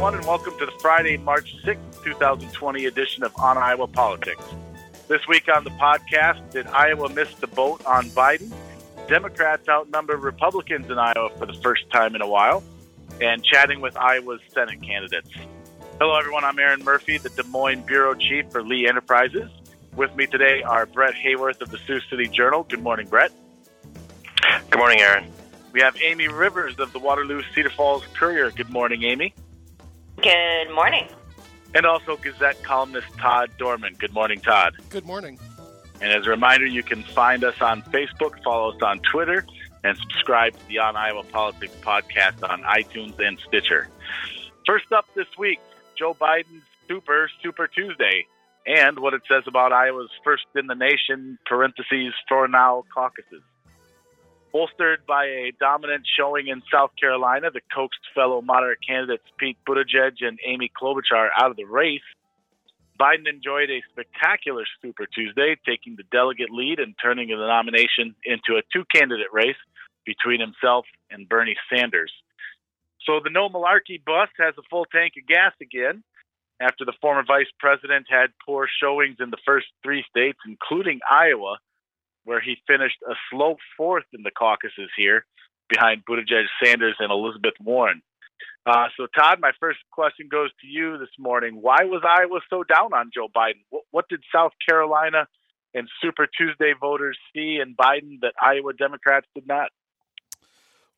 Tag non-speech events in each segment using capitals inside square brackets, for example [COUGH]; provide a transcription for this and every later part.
everyone, and welcome to the Friday, March 6th, 2020 edition of On Iowa Politics. This week on the podcast, did Iowa miss the boat on Biden? Democrats outnumber Republicans in Iowa for the first time in a while, and chatting with Iowa's Senate candidates. Hello, everyone. I'm Aaron Murphy, the Des Moines Bureau Chief for Lee Enterprises. With me today are Brett Hayworth of the Sioux City Journal. Good morning, Brett. Good morning, Aaron. We have Amy Rivers of the Waterloo Cedar Falls Courier. Good morning, Amy. Good morning. And also Gazette columnist Todd Dorman. Good morning, Todd. Good morning. And as a reminder, you can find us on Facebook, follow us on Twitter, and subscribe to the On Iowa Politics podcast on iTunes and Stitcher. First up this week, Joe Biden's Super Super Tuesday and what it says about Iowa's first in the nation parentheses for now caucuses. Bolstered by a dominant showing in South Carolina, the coaxed fellow moderate candidates Pete Buttigieg and Amy Klobuchar out of the race. Biden enjoyed a spectacular Super Tuesday, taking the delegate lead and turning the nomination into a two candidate race between himself and Bernie Sanders. So the no malarkey bus has a full tank of gas again after the former vice president had poor showings in the first three states, including Iowa, where he finished a slow fourth in the caucuses here behind Buttigieg, Sanders, and Elizabeth Warren. Uh, so, Todd, my first question goes to you this morning. Why was Iowa so down on Joe Biden? What, what did South Carolina and Super Tuesday voters see in Biden that Iowa Democrats did not?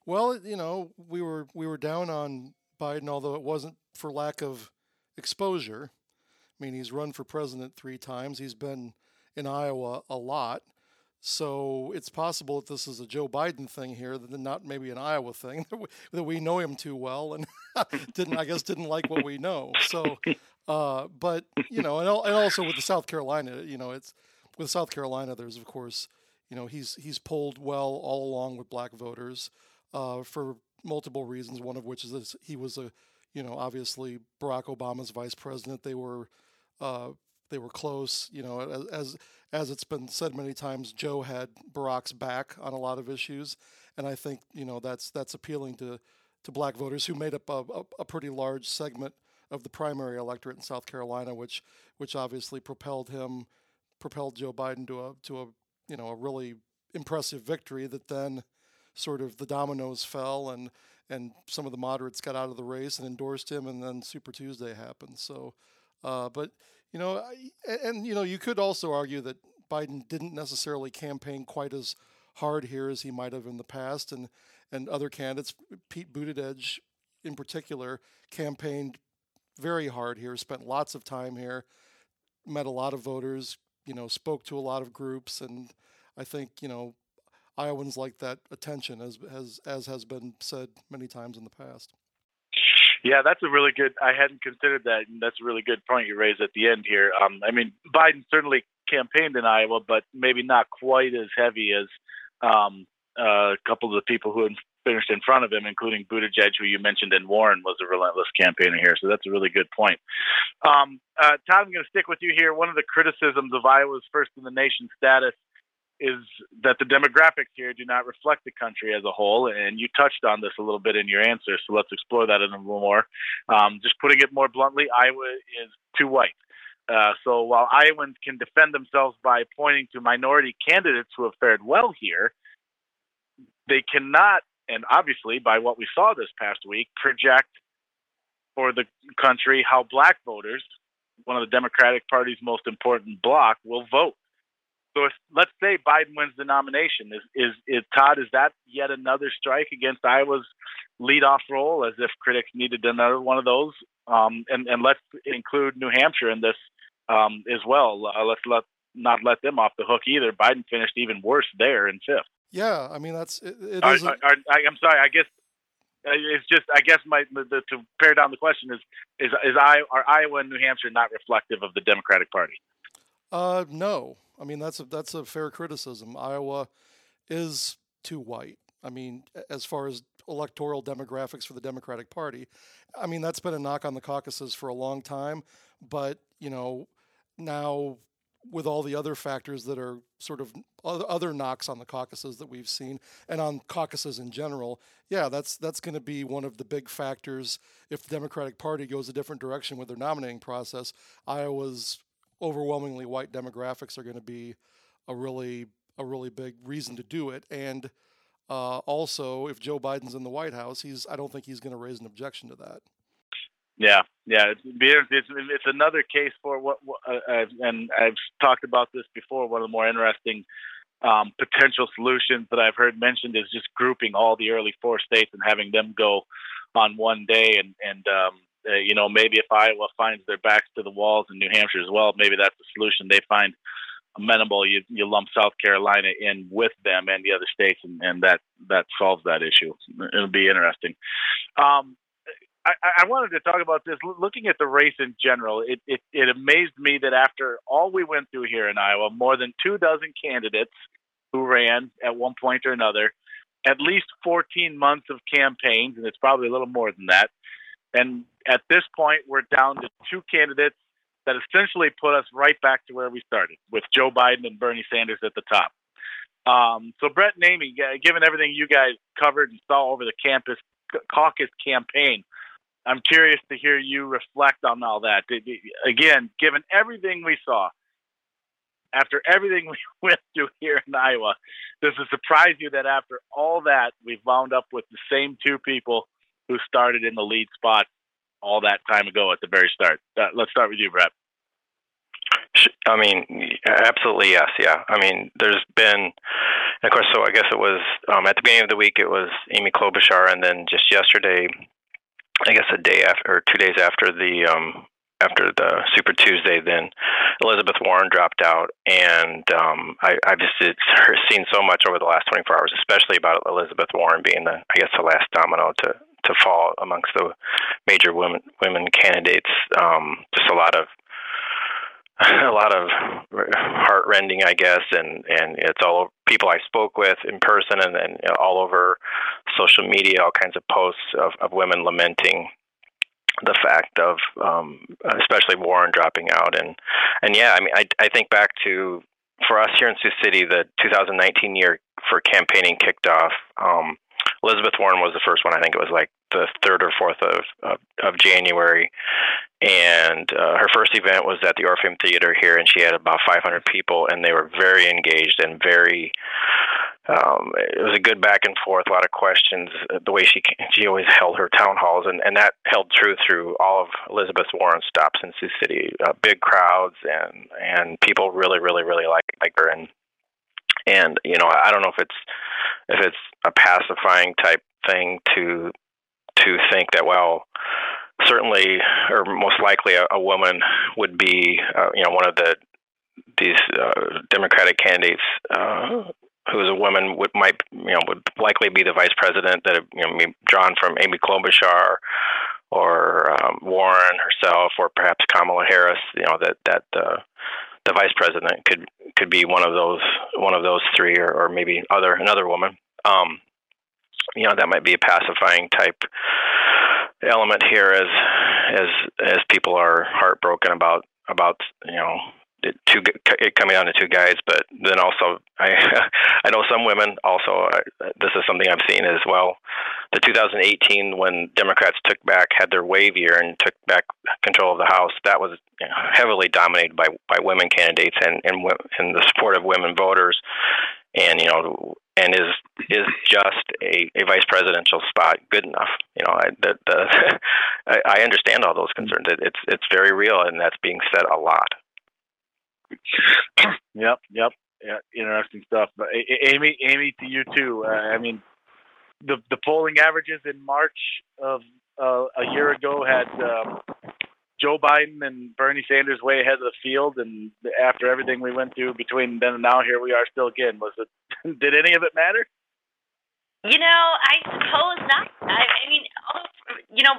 Well, you know, we were we were down on Biden, although it wasn't for lack of exposure. I mean, he's run for president three times. He's been in Iowa a lot. So it's possible that this is a Joe Biden thing here, than not maybe an Iowa thing [LAUGHS] that we know him too well and [LAUGHS] didn't, I guess, didn't like what we know. So, uh, but you know, and, and also with the South Carolina, you know, it's with South Carolina. There's of course, you know, he's he's polled well all along with black voters uh, for multiple reasons. One of which is that he was a, you know, obviously Barack Obama's vice president. They were. Uh, they were close, you know, as, as it's been said many times, Joe had Barack's back on a lot of issues, and I think you know that's that's appealing to to black voters who made up a, a, a pretty large segment of the primary electorate in South Carolina, which which obviously propelled him, propelled Joe Biden to a to a you know a really impressive victory that then sort of the dominoes fell and and some of the moderates got out of the race and endorsed him, and then Super Tuesday happened. So, uh, but you know, and, you know, you could also argue that Biden didn't necessarily campaign quite as hard here as he might have in the past, and and other candidates, Pete Buttigieg in particular, campaigned very hard here, spent lots of time here, met a lot of voters, you know, spoke to a lot of groups, and I think you know Iowans like that attention, as as as has been said many times in the past. Yeah, that's a really good. I hadn't considered that, and that's a really good point you raised at the end here. Um, I mean, Biden certainly campaigned in Iowa, but maybe not quite as heavy as um, uh, a couple of the people who finished in front of him, including Buttigieg, who you mentioned, and Warren was a relentless campaigner here. So that's a really good point. Um, uh, Todd, I'm going to stick with you here. One of the criticisms of Iowa's first in the nation status is that the demographics here do not reflect the country as a whole. And you touched on this a little bit in your answer, so let's explore that a little more. Um, just putting it more bluntly, Iowa is too white. Uh, so while Iowans can defend themselves by pointing to minority candidates who have fared well here, they cannot, and obviously by what we saw this past week, project for the country how black voters, one of the Democratic Party's most important bloc, will vote. So if let's say Biden wins the nomination, is, is is Todd is that yet another strike against Iowa's leadoff role? As if critics needed another one of those. Um, and and let's include New Hampshire in this um, as well. Uh, let's let not let them off the hook either. Biden finished even worse there in fifth. Yeah, I mean that's it. it are, are, are, I, am sorry. I guess uh, it's just. I guess my the, to pare down the question is is is I are Iowa and New Hampshire not reflective of the Democratic Party? Uh, no. I mean, that's a, that's a fair criticism. Iowa is too white. I mean, as far as electoral demographics for the Democratic Party, I mean, that's been a knock on the caucuses for a long time. But, you know, now with all the other factors that are sort of other knocks on the caucuses that we've seen and on caucuses in general, yeah, that's that's going to be one of the big factors if the Democratic Party goes a different direction with their nominating process. Iowa's overwhelmingly white demographics are going to be a really a really big reason to do it, and uh, also if Joe Biden's in the White House, he's I don't think he's going to raise an objection to that. Yeah, yeah, it's it's, it's another case for what, uh, uh, and I've talked about this before. One of the more interesting um, potential solutions that I've heard mentioned is just grouping all the early four states and having them go on one day, and and um, uh, you know maybe if Iowa finds their backs to the walls in New Hampshire as well, maybe that's the solution. They find amenable, you you lump South Carolina in with them and the other states, and, and that that solves that issue. It'll be interesting. Um, I, I wanted to talk about this. Looking at the race in general, it, it, it amazed me that after all we went through here in Iowa, more than two dozen candidates who ran at one point or another, at least 14 months of campaigns, and it's probably a little more than that. And at this point, we're down to two candidates that essentially put us right back to where we started with Joe Biden and Bernie Sanders at the top. Um, so, Brett and Amy, given everything you guys covered and saw over the campus caucus campaign, I'm curious to hear you reflect on all that. Again, given everything we saw, after everything [LAUGHS] we went through here in Iowa, does it surprise you that after all that, we've wound up with the same two people who started in the lead spot all that time ago at the very start? Uh, let's start with you, Brett. I mean, absolutely yes. Yeah. I mean, there's been, of course, so I guess it was um, at the beginning of the week, it was Amy Klobuchar, and then just yesterday, I guess a day after or two days after the um, after the Super Tuesday, then Elizabeth Warren dropped out, and um, I, I've just seen so much over the last 24 hours, especially about Elizabeth Warren being the I guess the last domino to to fall amongst the major women women candidates. Um, just a lot of [LAUGHS] a lot of heartrending, I guess, and and it's all people I spoke with in person, and then all over social media, all kinds of posts of, of women lamenting the fact of, um, especially Warren dropping out, and and yeah, I mean, I I think back to for us here in Sioux City, the 2019 year for campaigning kicked off. Um, Elizabeth Warren was the first one. I think it was like the third or fourth of of, of January, and uh, her first event was at the Orpheum Theater here, and she had about 500 people, and they were very engaged and very. Um, it was a good back and forth, a lot of questions. The way she she always held her town halls, and, and that held true through all of Elizabeth Warren's stops in Sioux City. Uh, big crowds and and people really, really, really like like her, and and you know I don't know if it's if it's a pacifying type thing to to think that well certainly or most likely a, a woman would be uh, you know one of the these uh, democratic candidates uh, who is a woman would might you know would likely be the vice president that you know drawn from Amy Klobuchar or um, Warren herself or perhaps Kamala Harris you know that that uh, the vice president could could be one of those one of those three or, or maybe other another woman. Um, you know that might be a pacifying type element here as as as people are heartbroken about about you know two it coming down to two guys but then also i [LAUGHS] i know some women also this is something i've seen as well the 2018 when democrats took back had their wave year and took back control of the house that was heavily dominated by by women candidates and and and the support of women voters and you know and is is just a, a vice presidential spot good enough? You know, I, the, the [LAUGHS] I understand all those concerns. It, it's it's very real, and that's being said a lot. [COUGHS] yep, yep, yeah, interesting stuff. But Amy, Amy, to you too. Uh, I mean, the the polling averages in March of uh, a year ago had um, Joe Biden and Bernie Sanders way ahead of the field, and after everything we went through between then and now, here we are still again. Was it? [LAUGHS] did any of it matter? You know, I suppose not. I, mean, you know,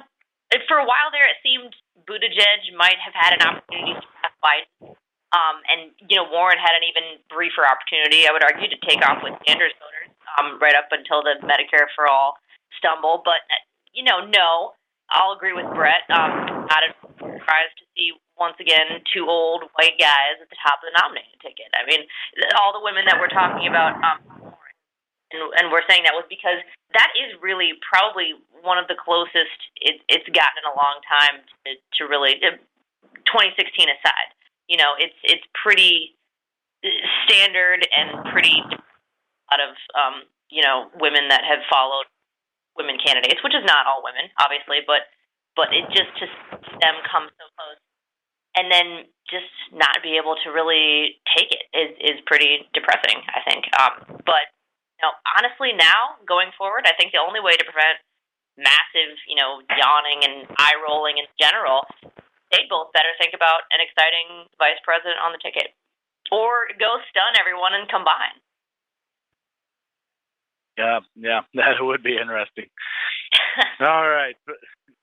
for a while there, it seemed Buttigieg might have had an opportunity to pass Biden, um, and you know, Warren had an even briefer opportunity. I would argue to take off with Sanders voters um, right up until the Medicare for All stumble. But you know, no, I'll agree with Brett. Um, not surprised to see once again two old white guys at the top of the nominating ticket. I mean, all the women that we're talking about, um, and, and we're saying that was because that is really probably one of the closest it, it's gotten in a long time to, to really uh, 2016 aside. You know, it's it's pretty standard and pretty a lot of um, you know women that have followed women candidates, which is not all women, obviously, but but it just to them come so close and then just not be able to really take it is is pretty depressing. I think. Um, but you know, honestly, now going forward, I think the only way to prevent massive, you know, yawning and eye rolling in general, they both better think about an exciting vice president on the ticket, or go stun everyone and combine. Yeah, yeah, [LAUGHS] that would be interesting. [LAUGHS] All right,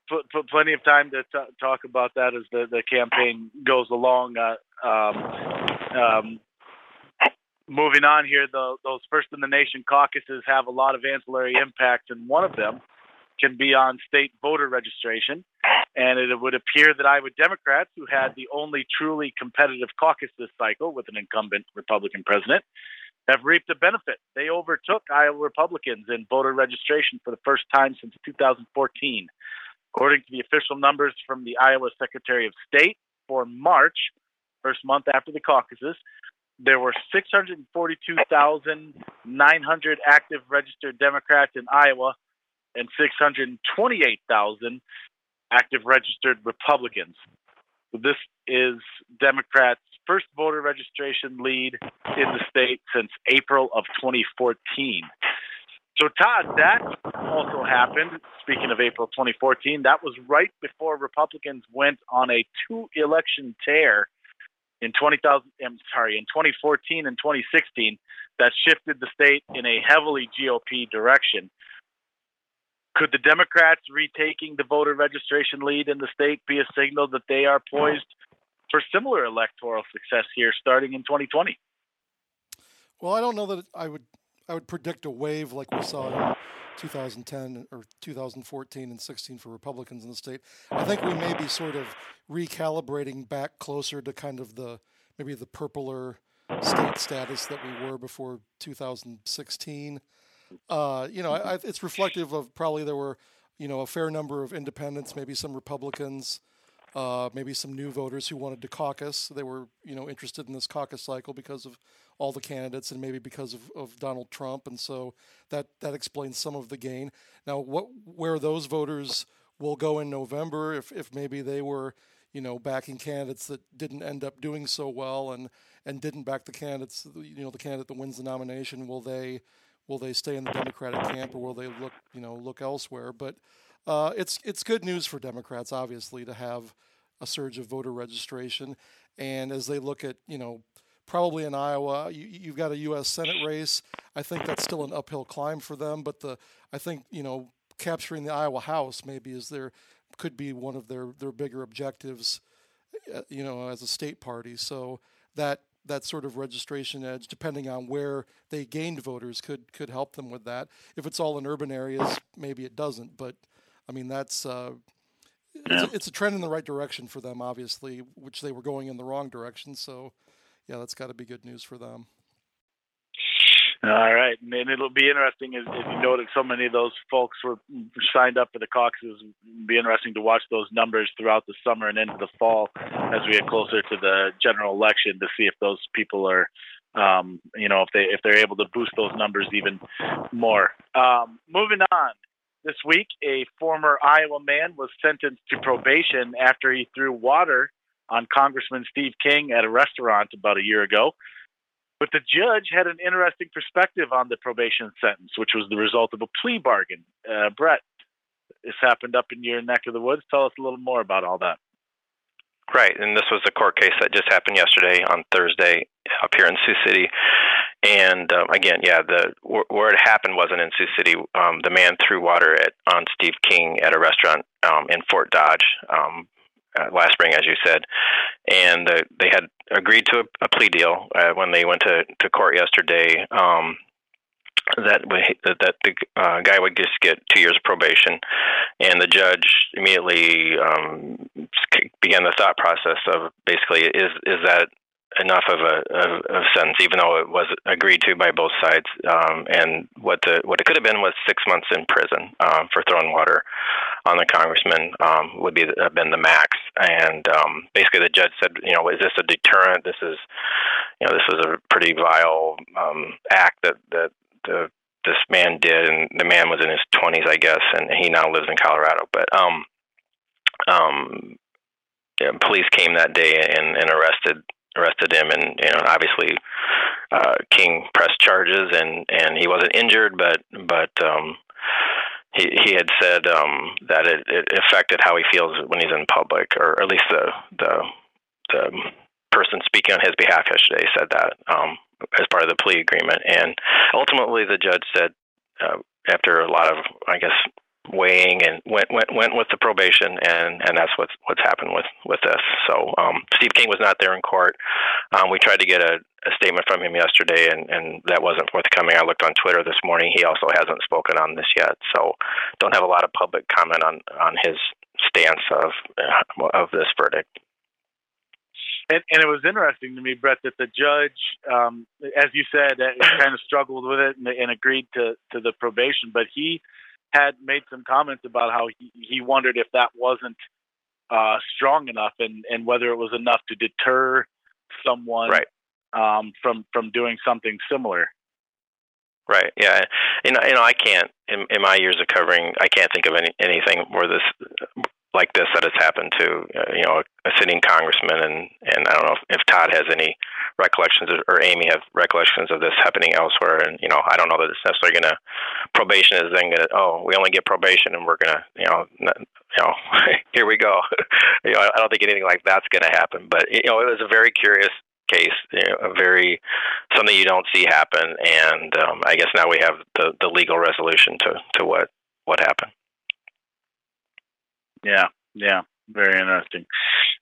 pl- pl- plenty of time to t- talk about that as the, the campaign goes along. Uh, um, um, moving on here, the, those First in the Nation caucuses have a lot of ancillary impacts, and one of them can be on state voter registration. And it would appear that Iowa Democrats, who had the only truly competitive caucus this cycle with an incumbent Republican president, have reaped a benefit. They overtook Iowa Republicans in voter registration for the first time since 2014. According to the official numbers from the Iowa Secretary of State for March, first month after the caucuses, there were 642,900 active registered Democrats in Iowa and 628,000 active registered Republicans. This is Democrats' first voter registration lead in the state since April of 2014. So, Todd, that also happened. Speaking of April 2014, that was right before Republicans went on a two-election tear in 20,000. I'm sorry, in 2014 and 2016, that shifted the state in a heavily GOP direction. Could the Democrats retaking the voter registration lead in the state be a signal that they are poised for similar electoral success here starting in 2020? Well, I don't know that I would I would predict a wave like we saw in 2010 or 2014 and 16 for Republicans in the state. I think we may be sort of recalibrating back closer to kind of the maybe the purpler state status that we were before 2016. Uh, you know, I, it's reflective of probably there were you know a fair number of independents, maybe some Republicans. Uh, maybe some new voters who wanted to caucus. They were, you know, interested in this caucus cycle because of all the candidates and maybe because of, of Donald Trump, and so that that explains some of the gain. Now, what where those voters will go in November, if if maybe they were, you know, backing candidates that didn't end up doing so well and and didn't back the candidates, you know, the candidate that wins the nomination, will they will they stay in the Democratic camp or will they look, you know, look elsewhere? But uh, it's it's good news for Democrats, obviously, to have a surge of voter registration. And as they look at, you know, probably in Iowa, you, have got a U.S. Senate race. I think that's still an uphill climb for them. But the I think you know capturing the Iowa House maybe is their could be one of their their bigger objectives. Uh, you know, as a state party, so that that sort of registration edge, depending on where they gained voters, could could help them with that. If it's all in urban areas, maybe it doesn't. But I mean, that's uh, yeah. a, it's, a, trend in the right direction for them, obviously, which they were going in the wrong direction. So, yeah, that's got to be good news for them. All right, and it'll be interesting as, as you noted. So many of those folks were signed up for the caucuses. It'll be interesting to watch those numbers throughout the summer and into the fall as we get closer to the general election to see if those people are, um, you know, if they if they're able to boost those numbers even more. Um, moving on, this week, a former Iowa man was sentenced to probation after he threw water on Congressman Steve King at a restaurant about a year ago. But the judge had an interesting perspective on the probation sentence, which was the result of a plea bargain. Uh, Brett, this happened up in your neck of the woods. Tell us a little more about all that. Right, and this was a court case that just happened yesterday on Thursday up here in Sioux City. And um, again, yeah, the where it happened wasn't in Sioux City. Um, the man threw water at on Steve King at a restaurant um, in Fort Dodge um, uh, last spring, as you said, and uh, they had agreed to a, a plea deal uh, when they went to to court yesterday. Um, that that the uh, guy would just get two years of probation, and the judge immediately um, began the thought process of basically is is that enough of a, of a sentence, even though it was agreed to by both sides. Um, and what the what it could have been was six months in prison um, for throwing water on the congressman um, would be have been the max. And um, basically, the judge said, you know, is this a deterrent? This is, you know, this was a pretty vile um, act that that the this man did, and the man was in his twenties, I guess, and he now lives in Colorado. But um, um, yeah, police came that day and, and arrested arrested him, and you know, obviously, uh, King pressed charges, and and he wasn't injured, but but um, he he had said um, that it, it affected how he feels when he's in public, or at least the the the person speaking on his behalf yesterday said that um, as part of the plea agreement, and ultimately the judge said uh, after a lot of I guess weighing and went went went with the probation and and that's what's what's happened with with this. So um steve king was not there in court. Um we tried to get a, a statement from him yesterday and and that wasn't forthcoming. I looked on twitter this morning. He also hasn't spoken on this yet. So don't have a lot of public comment on on his stance of uh, of this verdict. And, and it was interesting to me, Brett, that the judge, um, as you said, kind of struggled with it and, and agreed to, to the probation, but he had made some comments about how he, he wondered if that wasn't uh, strong enough and, and whether it was enough to deter someone right. um, from from doing something similar. Right. Yeah. You know, you know, I can't in, in my years of covering, I can't think of any anything more this like this that has happened to uh, you know a, a sitting congressman and and I don't know if, if Todd has any recollections or Amy have recollections of this happening elsewhere. And you know I don't know that it's necessarily going to probation is then going to oh we only get probation and we're going to you know not, you know [LAUGHS] here we go. [LAUGHS] You know I don't think anything like that's going to happen. But you know it was a very curious case, you know, a very something you don't see happen, and um, I guess now we have the the legal resolution to to what what happened. Yeah, yeah, very interesting.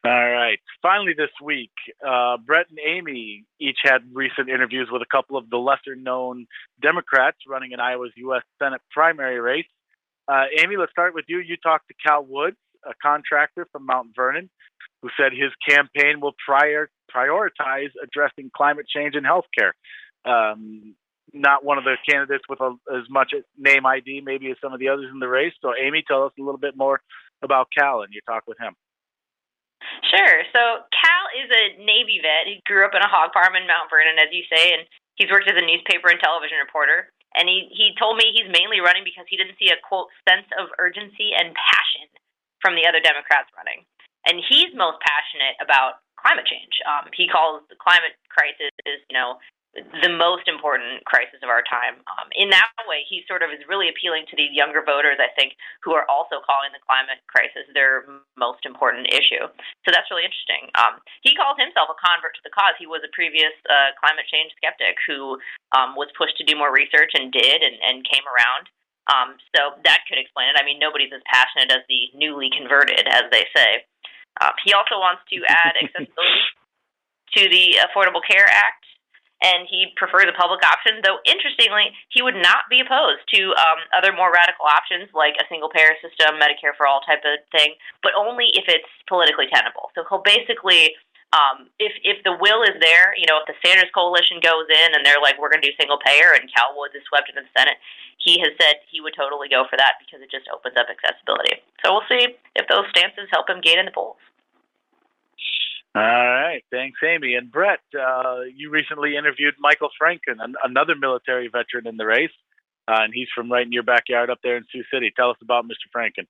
All right. Finally, this week, uh, Brett and Amy each had recent interviews with a couple of the lesser known Democrats running in Iowa's U.S. Senate primary race. Uh, Amy, let's start with you. You talked to Cal Woods, a contractor from Mount Vernon, who said his campaign will prior, prioritize addressing climate change and healthcare. Um, not one of the candidates with a, as much name ID maybe as some of the others in the race. So, Amy, tell us a little bit more about Cal and you talk with him. Sure. So Cal is a Navy vet. He grew up in a hog farm in Mount Vernon, as you say, and he's worked as a newspaper and television reporter. And he, he told me he's mainly running because he didn't see a quote sense of urgency and passion from the other Democrats running. And he's most passionate about climate change. Um, he calls the climate crisis, you know, the most important crisis of our time. Um, in that way, he sort of is really appealing to these younger voters, I think, who are also calling the climate crisis their most important issue. So that's really interesting. Um, he calls himself a convert to the cause. He was a previous uh, climate change skeptic who um, was pushed to do more research and did and, and came around. Um, so that could explain it. I mean, nobody's as passionate as the newly converted, as they say. Uh, he also wants to add [LAUGHS] accessibility to the Affordable Care Act and he prefers a public option. Though interestingly, he would not be opposed to um, other more radical options like a single payer system, Medicare for all type of thing, but only if it's politically tenable. So he'll basically. Um, if if the will is there, you know, if the Sanders coalition goes in and they're like, we're going to do single payer, and Cal Woods is swept into the Senate, he has said he would totally go for that because it just opens up accessibility. So we'll see if those stances help him gain in the polls. All right. Thanks, Amy. And Brett, uh, you recently interviewed Michael Franken, an- another military veteran in the race, uh, and he's from right in your backyard up there in Sioux City. Tell us about Mr. Franken.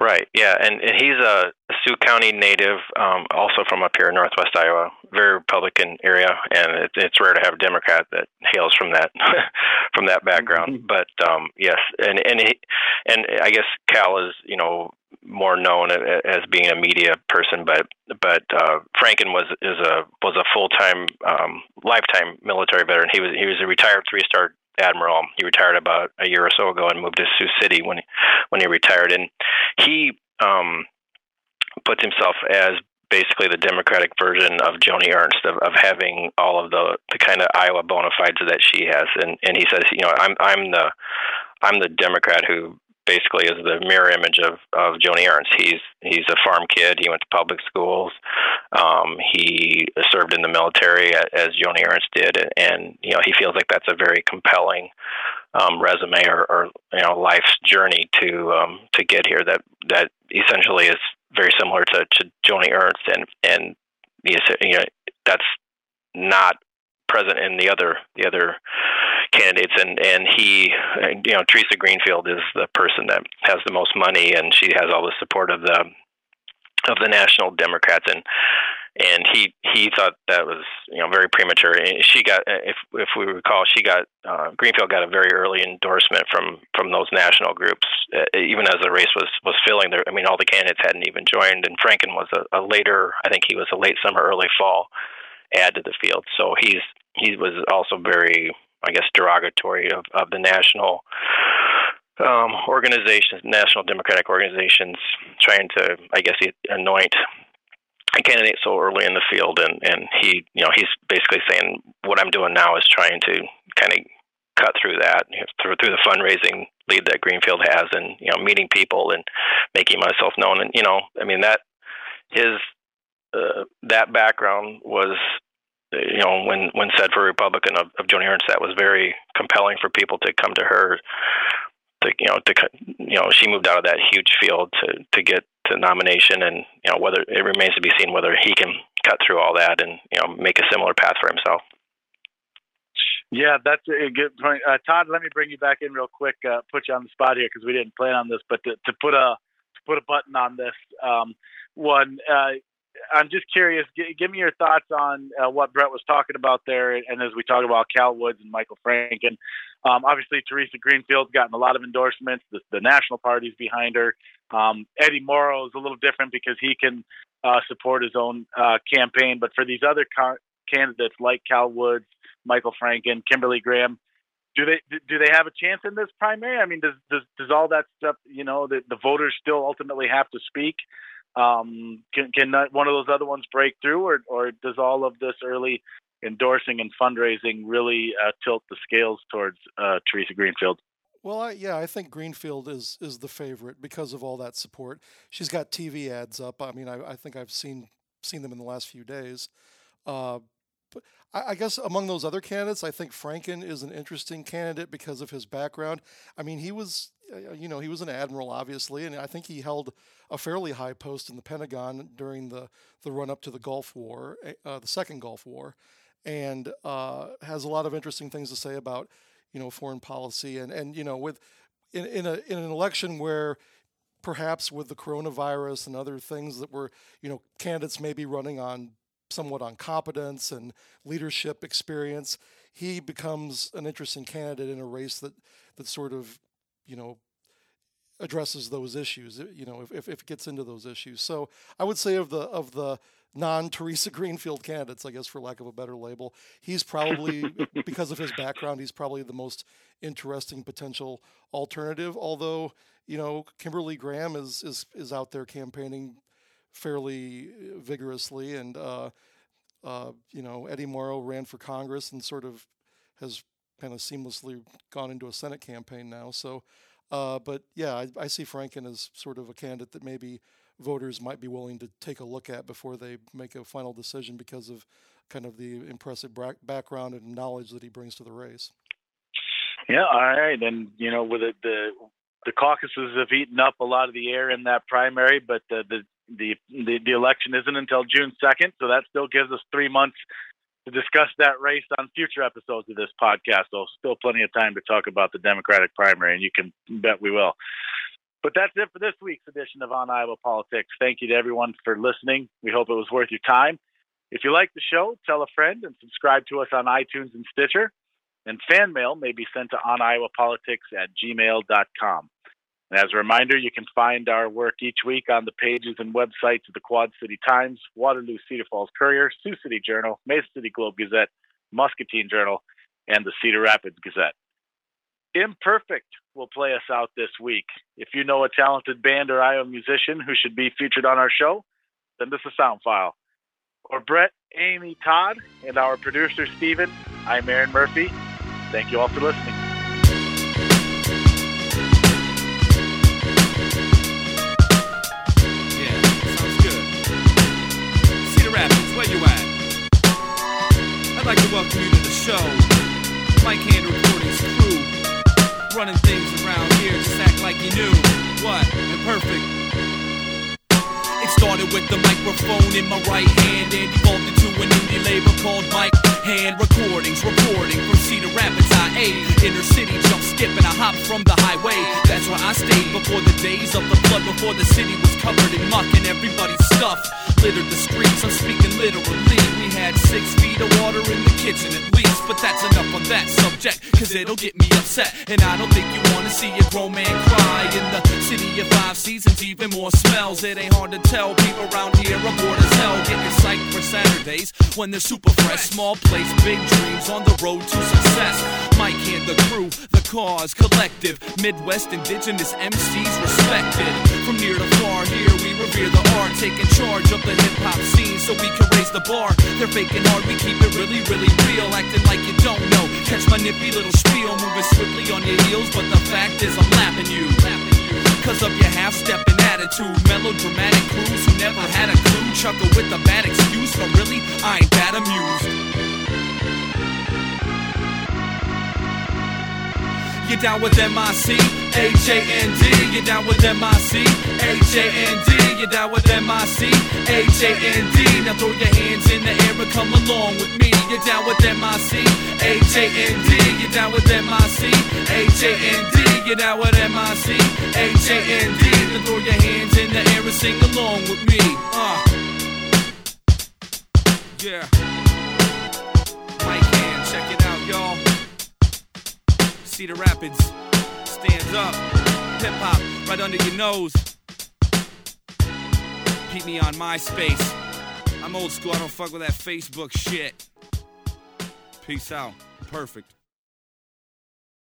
Right. Yeah, and, and he's a Sioux County native, um, also from up here in Northwest Iowa. Very Republican area, and it, it's rare to have a Democrat that hails from that [LAUGHS] from that background. Mm-hmm. But um, yes, and and he, and I guess Cal is you know more known as being a media person, but but uh, Franken was is a was a full time um, lifetime military veteran. He was he was a retired three star admiral. He retired about a year or so ago and moved to Sioux City when he, when he retired, and he um, puts himself as basically the Democratic version of Joni Ernst of, of having all of the, the kind of Iowa bona fides that she has. And and he says, you know, I'm I'm the I'm the Democrat who basically is the mirror image of of Joni Ernst. He's he's a farm kid. He went to public schools. Um, he served in the military as Joni Ernst did, and you know he feels like that's a very compelling um, resume or, or you know life's journey to um, to get here. That that essentially is very similar to, to Joni Ernst, and and you know that's not present in the other the other candidates and and he you know Theresa Greenfield is the person that has the most money and she has all the support of the of the national democrats and and he he thought that was you know very premature. She got if if we recall, she got uh, Greenfield got a very early endorsement from from those national groups, uh, even as the race was was filling. There, I mean, all the candidates hadn't even joined, and Franken was a, a later. I think he was a late summer, early fall add to the field. So he's he was also very, I guess, derogatory of of the national um, organizations, national democratic organizations, trying to, I guess, anoint a candidate so early in the field, and and he, you know, he's basically saying what I'm doing now is trying to kind of cut through that you know, through through the fundraising lead that Greenfield has, and you know, meeting people and making myself known, and you know, I mean that his uh, that background was you know when when said for a Republican of, of Joni Ernst that was very compelling for people to come to her to you know to you know she moved out of that huge field to to get to nomination, and you know whether it remains to be seen whether he can cut through all that and you know make a similar path for himself. Yeah, that's a good point, uh, Todd. Let me bring you back in real quick. Uh, put you on the spot here because we didn't plan on this, but to, to, put a to put a button on this um, one. Uh, I'm just curious. G- give me your thoughts on uh, what Brett was talking about there, and as we talk about Cal Woods and Michael Franken. Um, obviously, Theresa Greenfield's gotten a lot of endorsements. The, the national party's behind her. Um, Eddie Mauro is a little different because he can uh, support his own uh, campaign. But for these other ca- candidates like Cal Woods, Michael Franken, Kimberly Graham, do they do they have a chance in this primary? I mean, does does, does all that stuff? You know, the, the voters still ultimately have to speak. Um, can can one of those other ones break through, or or does all of this early endorsing and fundraising really uh, tilt the scales towards uh, Theresa Greenfield? Well, I, yeah, I think Greenfield is is the favorite because of all that support. She's got TV ads up. I mean, I, I think I've seen seen them in the last few days. Uh, I, guess among those other candidates, I think Franken is an interesting candidate because of his background. I mean, he was, uh, you know, he was an admiral, obviously, and I think he held a fairly high post in the Pentagon during the the run up to the Gulf War, eh, uh, the second Gulf War, and uh, has a lot of interesting things to say about you know foreign policy and and you know with in in, a, in an election where perhaps with the coronavirus and other things that were you know candidates may be running on somewhat on competence and leadership experience he becomes an interesting candidate in a race that that sort of you know addresses those issues uh, you know if, if, if it gets into those issues so i would say of the of the non Theresa [LAUGHS] Greenfield candidates, I guess, for lack of a better label. He's probably, [LAUGHS] because of his background, he's probably the most interesting potential alternative. Although, you know, Kimberly Graham is is is out there campaigning fairly vigorously, and uh, uh, you know, Eddie Mauro ran for Congress and sort of has kind of seamlessly gone into a Senate campaign now. So, uh, but yeah, I, I see Franken as sort of a candidate that maybe voters might be willing to take a look at before they make a final decision because of kind of the impressive background and knowledge that he brings to the race. Yeah, all right, and you know, with it, the the caucuses have eaten up a lot of the air in that primary, but the the the the, the election isn't until June second, so that still gives us three months to discuss that race on future episodes of this podcast. So still plenty of time to talk about the Democratic primary, and you can bet we will. But that's it for this week's edition of On Iowa Politics. Thank you to everyone for listening. We hope it was worth your time. If you like the show, tell a friend and subscribe to us on iTunes and Stitcher. And fan mail may be sent to oniowapolitics at gmail.com. And as a reminder, you can find our work each week on the pages and websites of the Quad City Times, Waterloo Cedar Falls Courier, Sioux City Journal, Mason City Globe Gazette, Muscatine Journal, and the Cedar Rapids Gazette. Imperfect will play us out this week. If you know a talented band or Iowa musician who should be featured on our show, send us a sound file. For Brett, Amy, Todd, and our producer, Steven, I'm Aaron Murphy. Thank you all for listening. Like to welcome you to the show. Mike Hand Recordings crew. Running things around here, just act like you knew. What? Imperfect. It started with the microphone in my right hand and evolved into an indie label called Mike Hand Recordings. Reporting from Cedar Rapids, IA. Inner city, jump, skip, and a hop from the highway. That's where I stayed before the days of the flood, before the city was covered in muck and everybody's stuff littered the streets. I'm speaking literally. We had six feet of water in the kitchen at least, but that's enough on that subject, cause it'll get me upset. And I don't think you wanna see a grown man cry in the city of five seasons, even more smells. It ain't hard to tell. People around here are bored as hell, getting psyched for Saturdays when they're super fresh. Small place, big dreams on the road to success. Mike and the crew, the cause, collective, Midwest indigenous MCs respected. From near to far, here we revere the art, taking charge of the hip hop scene so we can raise the bar. They're faking hard, we keep it really, really real, acting like you don't know. Catch my nippy little spiel, moving swiftly on your heels, but the fact is I'm lapping you. Cause of your half stepping attitude, melodramatic crews who never had a clue, chuckle with a bad excuse, for really, You down with MIC? H-A-N-D, you down with MIC? H-A-N-D, you down with MIC? H-A-N-D, now throw your hands in the air and come along with me. You down with MIC? H-A-N-D, you down with MIC? H-A-N-D, you down with MIC? H-A-N-D, now throw your hands in the air and sing along with me. Uh. Yeah. Mike Hand, check it out, y'all. Cedar Rapids. Stands up. Hip hop right under your nose. Keep me on MySpace. I'm old school. I don't fuck with that Facebook shit. Peace out. Perfect.